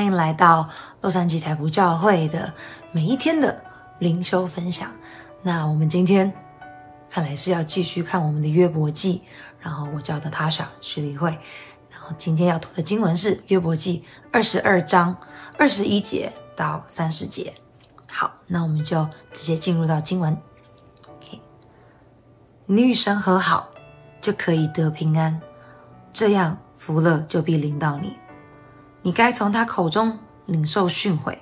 欢迎来到洛杉矶财福教会的每一天的灵修分享。那我们今天看来是要继续看我们的约伯记，然后我叫的塔莎徐丽慧，然后今天要读的经文是约伯记二十二章二十一节到三十节。好，那我们就直接进入到经文。你与神和好，就可以得平安，这样福乐就必临到你。你该从他口中领受训诲，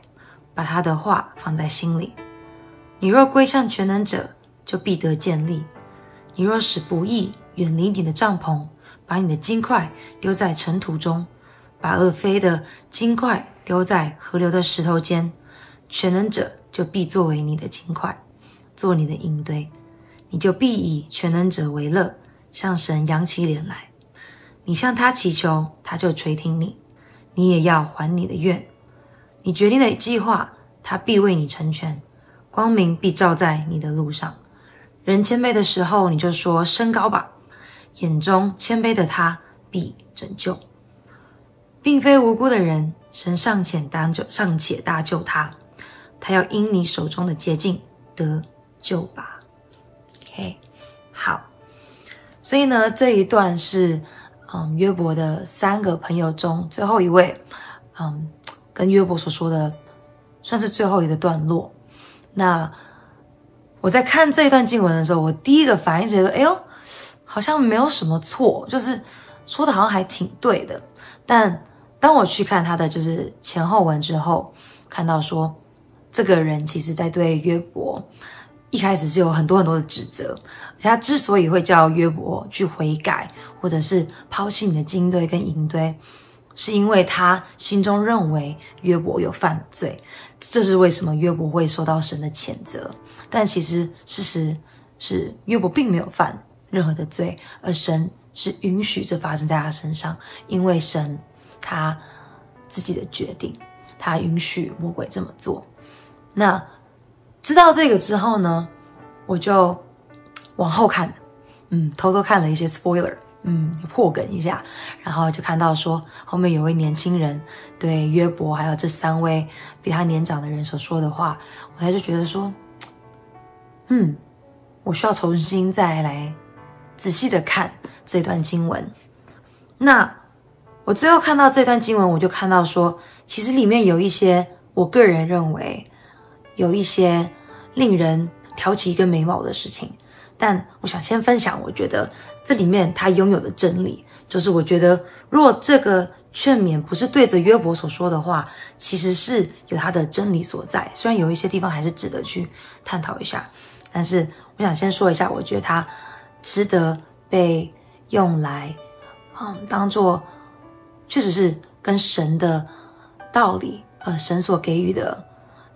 把他的话放在心里。你若归向全能者，就必得建立；你若使不义远离你的帐篷，把你的金块丢在尘土中，把恶飞的金块丢在河流的石头间，全能者就必作为你的金块，做你的应堆。你就必以全能者为乐，向神扬起脸来。你向他祈求，他就垂听你。你也要还你的愿，你决定的计划，他必为你成全，光明必照在你的路上。人谦卑的时候，你就说升高吧，眼中谦卑的他必拯救，并非无辜的人，神尚且搭救，尚且搭救他，他要因你手中的洁净得救吧。OK，好，所以呢，这一段是。嗯，约伯的三个朋友中最后一位，嗯，跟约伯所说的算是最后一个段落。那我在看这一段经文的时候，我第一个反应觉得，哎呦，好像没有什么错，就是说的好像还挺对的。但当我去看他的就是前后文之后，看到说这个人其实在对约伯。一开始是有很多很多的指责，他之所以会叫约伯去悔改，或者是抛弃你的金堆跟银堆，是因为他心中认为约伯有犯罪，这是为什么约伯会受到神的谴责。但其实事实是约伯并没有犯任何的罪，而神是允许这发生在他身上，因为神他自己的决定，他允许魔鬼这么做。那。知道这个之后呢，我就往后看，嗯，偷偷看了一些 spoiler，嗯，破梗一下，然后就看到说后面有位年轻人对约伯还有这三位比他年长的人所说的话，我才就觉得说，嗯，我需要重新再来仔细的看这段经文。那我最后看到这段经文，我就看到说，其实里面有一些我个人认为。有一些令人挑起一个眉毛的事情，但我想先分享，我觉得这里面他拥有的真理，就是我觉得，如果这个劝勉不是对着约伯所说的话，其实是有他的真理所在。虽然有一些地方还是值得去探讨一下，但是我想先说一下，我觉得他值得被用来，嗯，当做确实是跟神的道理，呃，神所给予的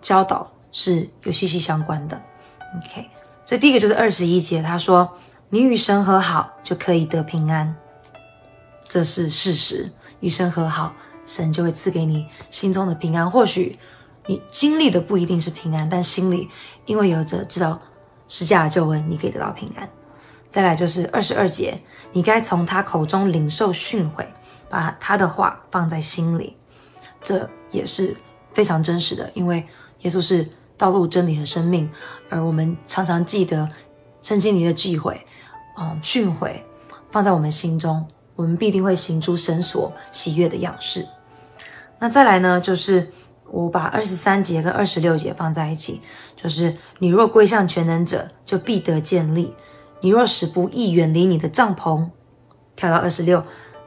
教导。是有息息相关的，OK。所以第一个就是二十一节，他说：“你与神和好，就可以得平安。”这是事实，与神和好，神就会赐给你心中的平安。或许你经历的不一定是平安，但心里因为有着知道施加的救恩，你可以得到平安。再来就是二十二节，你该从他口中领受训诲，把他的话放在心里。这也是非常真实的，因为耶稣是。道路、真理和生命，而我们常常记得圣经里的忌讳，嗯，训诲放在我们心中，我们必定会行出神所喜悦的样式。那再来呢，就是我把二十三节跟二十六节放在一起，就是你若归向全能者，就必得建立；你若使不义远离你的帐篷，跳到二十六，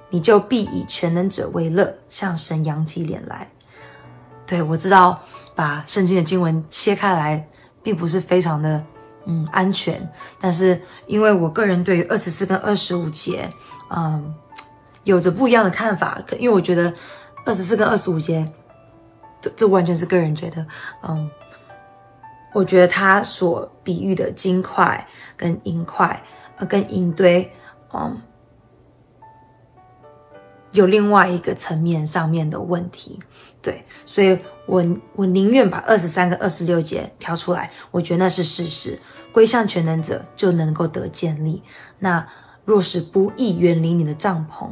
你就必以全能者为乐，向神扬起脸来。对，我知道。把圣经的经文切开来，并不是非常的嗯安全，但是因为我个人对于二十四跟二十五节，嗯，有着不一样的看法，因为我觉得二十四跟二十五节，这这完全是个人觉得，嗯，我觉得他所比喻的金块跟银块，呃，跟银堆，嗯。有另外一个层面上面的问题，对，所以我我宁愿把二十三跟二十六节挑出来，我觉得那是事实。归向全能者就能够得建立。那若是不易远离你的帐篷，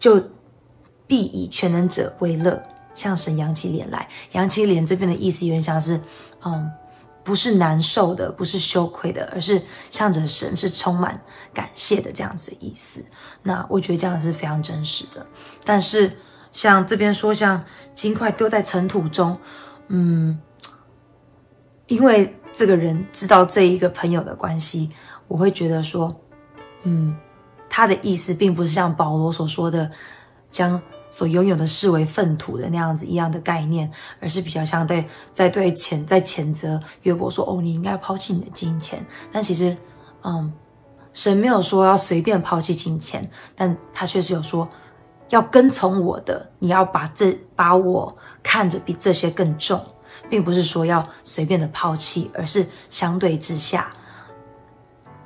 就必以全能者为乐，向神扬起脸来。扬起脸这边的意思有点像是，嗯，不是难受的，不是羞愧的，而是向着神是充满感谢的这样子的意思。那我觉得这样是非常真实的。但是像这边说，像金块丢在尘土中，嗯，因为这个人知道这一个朋友的关系，我会觉得说，嗯。他的意思并不是像保罗所说的，将所拥有的视为粪土的那样子一样的概念，而是比较像对在对谴在谴责约伯说：“哦，你应该抛弃你的金钱。”但其实，嗯，神没有说要随便抛弃金钱，但他确实有说要跟从我的，你要把这把我看着比这些更重，并不是说要随便的抛弃，而是相对之下。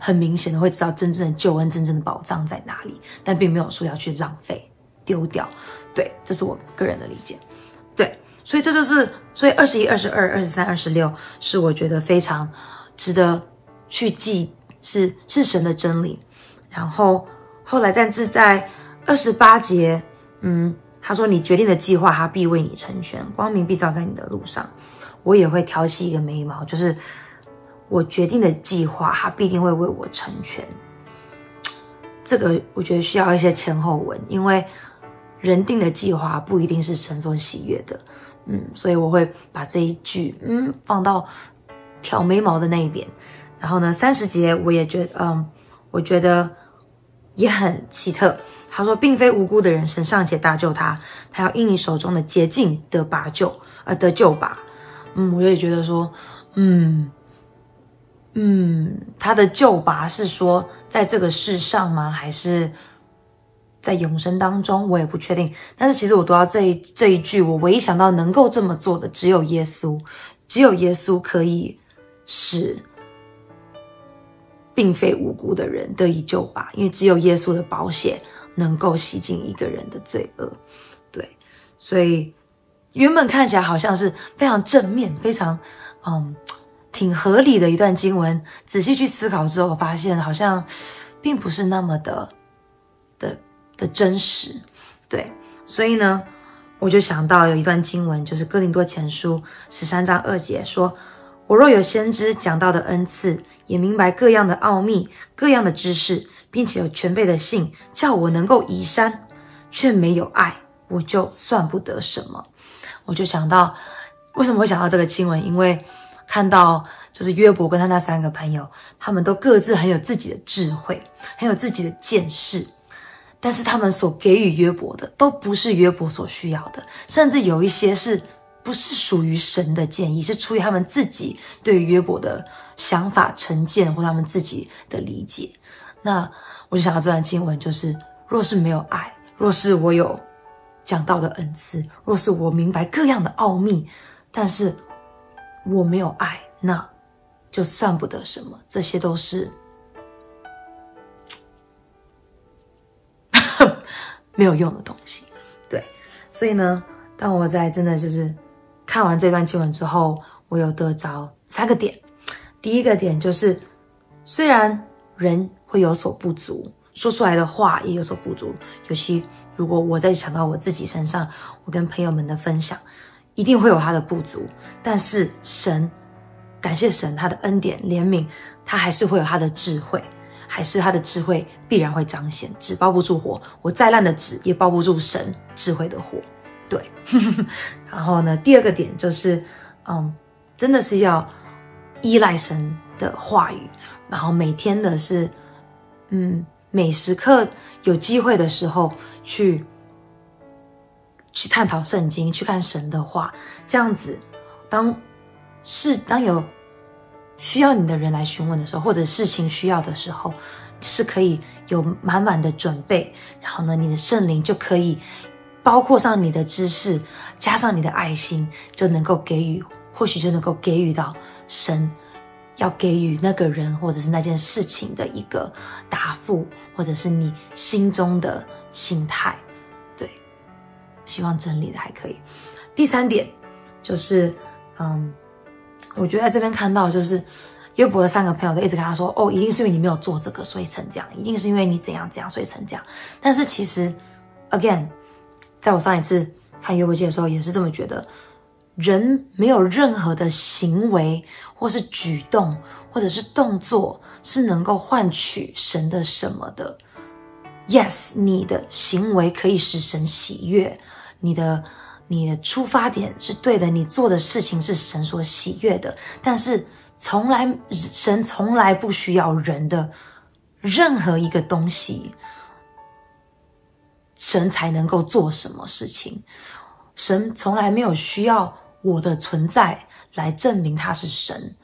很明显的会知道真正的救恩、真正的宝藏在哪里，但并没有说要去浪费、丢掉。对，这是我个人的理解。对，所以这就是，所以二十一、二十二、二十三、二十六是我觉得非常值得去记，是是神的真理。然后后来，但是在二十八节，嗯，他说：“你决定的计划，他必为你成全，光明必照在你的路上。”我也会挑起一个眉毛，就是。我决定的计划，他必定会为我成全。这个我觉得需要一些前后文，因为人定的计划不一定是神所喜悦的。嗯，所以我会把这一句嗯放到挑眉毛的那一边。然后呢，三十节我也觉得，嗯，我觉得也很奇特。他说，并非无辜的人，神尚且搭救他，他要因你手中的洁净得拔救，呃，得救拔。嗯，我也觉得说，嗯。嗯，他的救拔是说在这个世上吗？还是在永生当中？我也不确定。但是其实我读到这一这一句，我唯一想到能够这么做的只有耶稣，只有耶稣可以使并非无辜的人得以救拔，因为只有耶稣的保险能够洗净一个人的罪恶。对，所以原本看起来好像是非常正面，非常嗯。挺合理的一段经文，仔细去思考之后，发现好像并不是那么的的的真实，对，所以呢，我就想到有一段经文，就是哥林多前书十三章二节说：“我若有先知讲到的恩赐，也明白各样的奥秘、各样的知识，并且有全备的信，叫我能够移山，却没有爱，我就算不得什么。”我就想到，为什么会想到这个经文？因为看到就是约伯跟他那三个朋友，他们都各自很有自己的智慧，很有自己的见识，但是他们所给予约伯的都不是约伯所需要的，甚至有一些是不是属于神的建议，是出于他们自己对于约伯的想法、成见或他们自己的理解。那我就想到这段经文，就是若是没有爱，若是我有讲到的恩赐，若是我明白各样的奥秘，但是。我没有爱，那就算不得什么。这些都是 没有用的东西。对，所以呢，当我在真的就是看完这段经文之后，我有得着三个点。第一个点就是，虽然人会有所不足，说出来的话也有所不足。尤其如果我在想到我自己身上，我跟朋友们的分享。一定会有他的不足，但是神，感谢神，他的恩典、怜悯，他还是会有他的智慧，还是他的智慧必然会彰显。纸包不住火，我再烂的纸也包不住神智慧的火。对，然后呢，第二个点就是，嗯，真的是要依赖神的话语，然后每天的是，嗯，每时刻有机会的时候去。去探讨圣经，去看神的话，这样子，当是当有需要你的人来询问的时候，或者事情需要的时候，是可以有满满的准备。然后呢，你的圣灵就可以包括上你的知识，加上你的爱心，就能够给予，或许就能够给予到神要给予那个人或者是那件事情的一个答复，或者是你心中的心态。对希望整理的还可以。第三点就是，嗯，我觉得在这边看到就是约伯的三个朋友都一直跟他说：“哦，一定是因为你没有做这个，所以成这样；一定是因为你怎样怎样，所以成这样。”但是其实，again，在我上一次看约伯记的时候，也是这么觉得。人没有任何的行为，或是举动，或者是动作，是能够换取神的什么的。Yes，你的行为可以使神喜悦，你的你的出发点是对的，你做的事情是神所喜悦的。但是，从来神从来不需要人的任何一个东西，神才能够做什么事情。神从来没有需要。我的存在来证明他是神，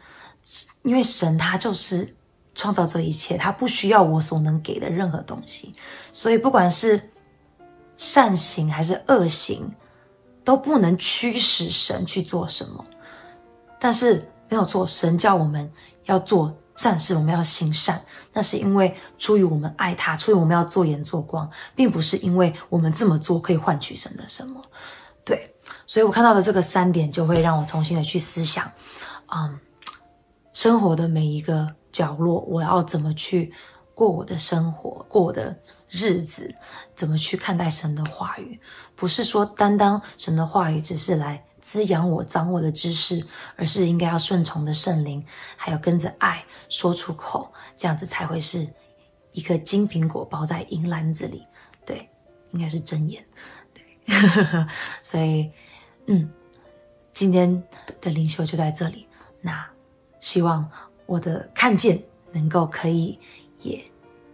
因为神他就是创造这一切，他不需要我所能给的任何东西，所以不管是善行还是恶行，都不能驱使神去做什么。但是没有错，神叫我们要做善事，我们要行善，那是因为出于我们爱他，出于我们要做盐做光，并不是因为我们这么做可以换取神的什么。对。所以我看到的这个三点，就会让我重新的去思想，嗯，生活的每一个角落，我要怎么去过我的生活，过我的日子，怎么去看待神的话语？不是说单单神的话语只是来滋养我、掌握的知识，而是应该要顺从的圣灵，还有跟着爱说出口，这样子才会是一个金苹果包在银篮子里。对，应该是真言。对 所以，嗯，今天的灵修就在这里。那希望我的看见能够可以也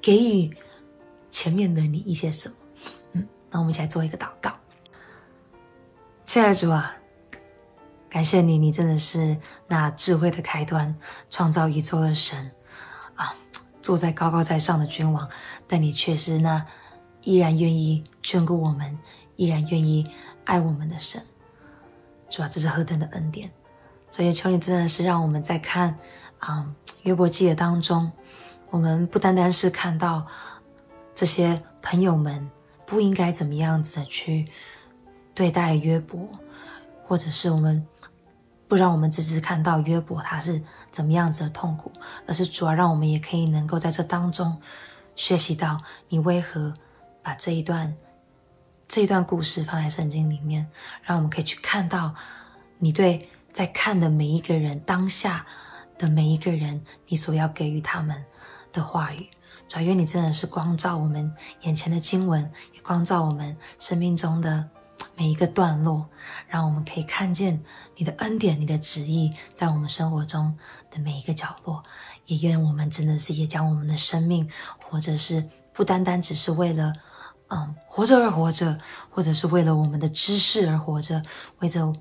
给予前面的你一些什么。嗯，那我们一起来做一个祷告。亲爱的主啊，感谢你，你真的是那智慧的开端，创造宇宙的神啊，坐在高高在上的君王，但你却是那依然愿意眷顾我们。依然愿意爱我们的神，主啊，这是何等的恩典！所以求你真的是让我们在看啊约伯记的当中，我们不单单是看到这些朋友们不应该怎么样子的去对待约伯，或者是我们不让我们只是看到约伯他是怎么样子的痛苦，而是主要让我们也可以能够在这当中学习到你为何把这一段。这一段故事放在圣经里面，让我们可以去看到你对在看的每一个人，当下的每一个人，你所要给予他们的话语。主要愿你真的是光照我们眼前的经文，也光照我们生命中的每一个段落，让我们可以看见你的恩典、你的旨意在我们生活中的每一个角落。也愿我们真的是也将我们的生命，或者是不单单只是为了。嗯，活着而活着，或者是为了我们的知识而活着，为着，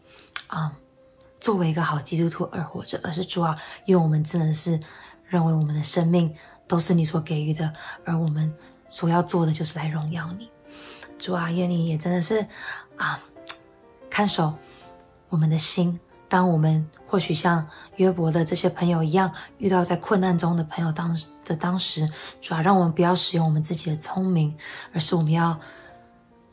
嗯，作为一个好基督徒而活着，而是主啊，因为我们真的是认为我们的生命都是你所给予的，而我们所要做的就是来荣耀你。主啊，愿你也真的是啊，看守我们的心。当我们或许像约伯的这些朋友一样，遇到在困难中的朋友当的当时，主要让我们不要使用我们自己的聪明，而是我们要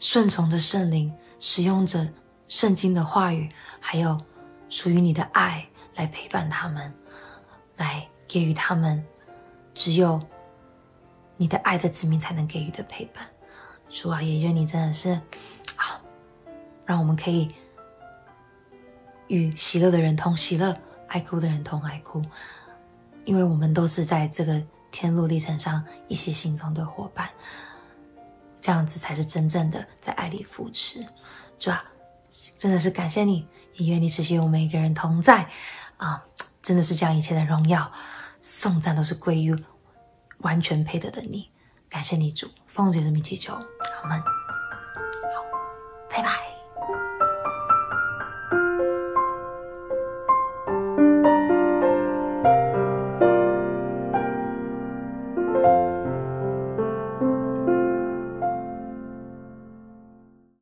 顺从的圣灵，使用着圣经的话语，还有属于你的爱来陪伴他们，来给予他们只有你的爱的子民才能给予的陪伴。主啊，也愿你真的是，让我们可以。与喜乐的人同喜乐，爱哭的人同爱哭，因为我们都是在这个天路历程上一起行走的伙伴，这样子才是真正的在爱里扶持。主啊，真的是感谢你，也愿你持续与我们每个人同在啊！真的是将一切的荣耀、颂赞都是归于完全配得的你。感谢你主，奉主的名祈求，阿门。